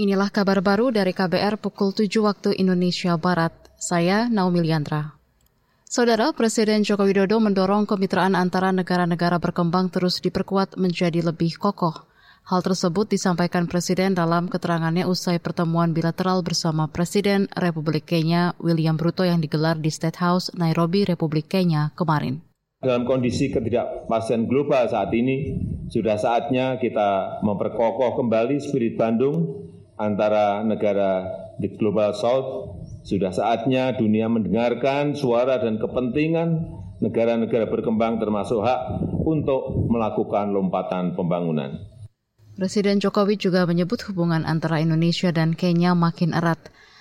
Inilah kabar baru dari KBR pukul 7 waktu Indonesia Barat. Saya Naomi Liandra. Saudara Presiden Joko Widodo mendorong kemitraan antara negara-negara berkembang terus diperkuat menjadi lebih kokoh. Hal tersebut disampaikan Presiden dalam keterangannya usai pertemuan bilateral bersama Presiden Republik Kenya William Ruto yang digelar di State House, Nairobi, Republik Kenya kemarin. Dalam kondisi ketidakpastian global saat ini, sudah saatnya kita memperkokoh kembali spirit Bandung antara negara di Global South, sudah saatnya dunia mendengarkan suara dan kepentingan negara-negara berkembang termasuk hak untuk melakukan lompatan pembangunan. Presiden Jokowi juga menyebut hubungan antara Indonesia dan Kenya makin erat.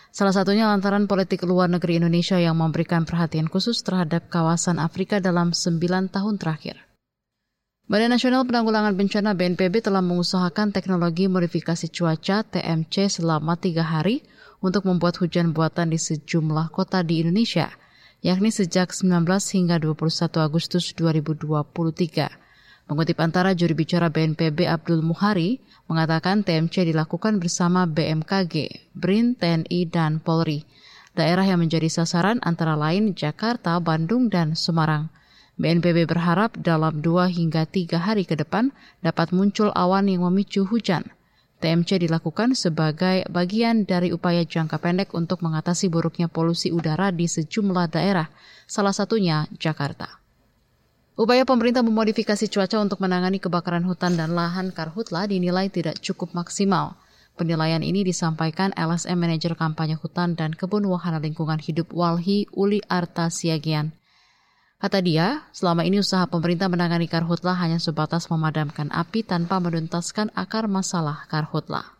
Salah satunya lantaran politik luar negeri Indonesia yang memberikan perhatian khusus terhadap kawasan Afrika dalam sembilan tahun terakhir. Badan Nasional Penanggulangan Bencana BNPB telah mengusahakan teknologi modifikasi cuaca TMC selama tiga hari untuk membuat hujan buatan di sejumlah kota di Indonesia, yakni sejak 19 hingga 21 Agustus 2023. Mengutip antara juri bicara BNPB Abdul Muhari, mengatakan TMC dilakukan bersama BMKG, BRIN, TNI, dan Polri. Daerah yang menjadi sasaran antara lain Jakarta, Bandung, dan Semarang. BNPB berharap dalam dua hingga tiga hari ke depan dapat muncul awan yang memicu hujan. TMC dilakukan sebagai bagian dari upaya jangka pendek untuk mengatasi buruknya polusi udara di sejumlah daerah, salah satunya Jakarta. Upaya pemerintah memodifikasi cuaca untuk menangani kebakaran hutan dan lahan karhutla dinilai tidak cukup maksimal. Penilaian ini disampaikan LSM Manajer Kampanye Hutan dan Kebun Wahana Lingkungan Hidup Walhi Uli Arta Siagian. Kata dia, selama ini usaha pemerintah menangani karhutlah hanya sebatas memadamkan api tanpa menuntaskan akar masalah karhutlah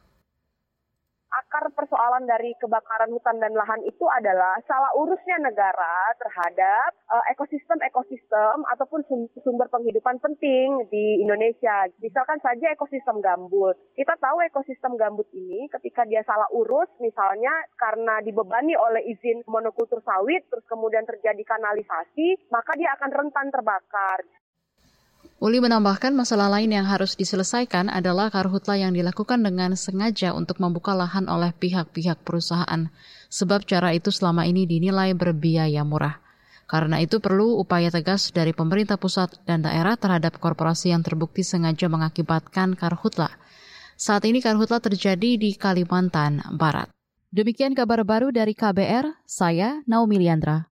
persoalan dari kebakaran hutan dan lahan itu adalah salah urusnya negara terhadap uh, ekosistem-ekosistem ataupun sumber penghidupan penting di Indonesia. Misalkan saja ekosistem gambut. Kita tahu ekosistem gambut ini ketika dia salah urus, misalnya karena dibebani oleh izin monokultur sawit, terus kemudian terjadi kanalisasi, maka dia akan rentan terbakar. Uli menambahkan masalah lain yang harus diselesaikan adalah karhutla yang dilakukan dengan sengaja untuk membuka lahan oleh pihak-pihak perusahaan, sebab cara itu selama ini dinilai berbiaya murah. Karena itu perlu upaya tegas dari pemerintah pusat dan daerah terhadap korporasi yang terbukti sengaja mengakibatkan karhutla. Saat ini karhutla terjadi di Kalimantan Barat. Demikian kabar baru dari KBR, saya Naomi Liandra.